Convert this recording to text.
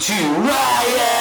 to riot.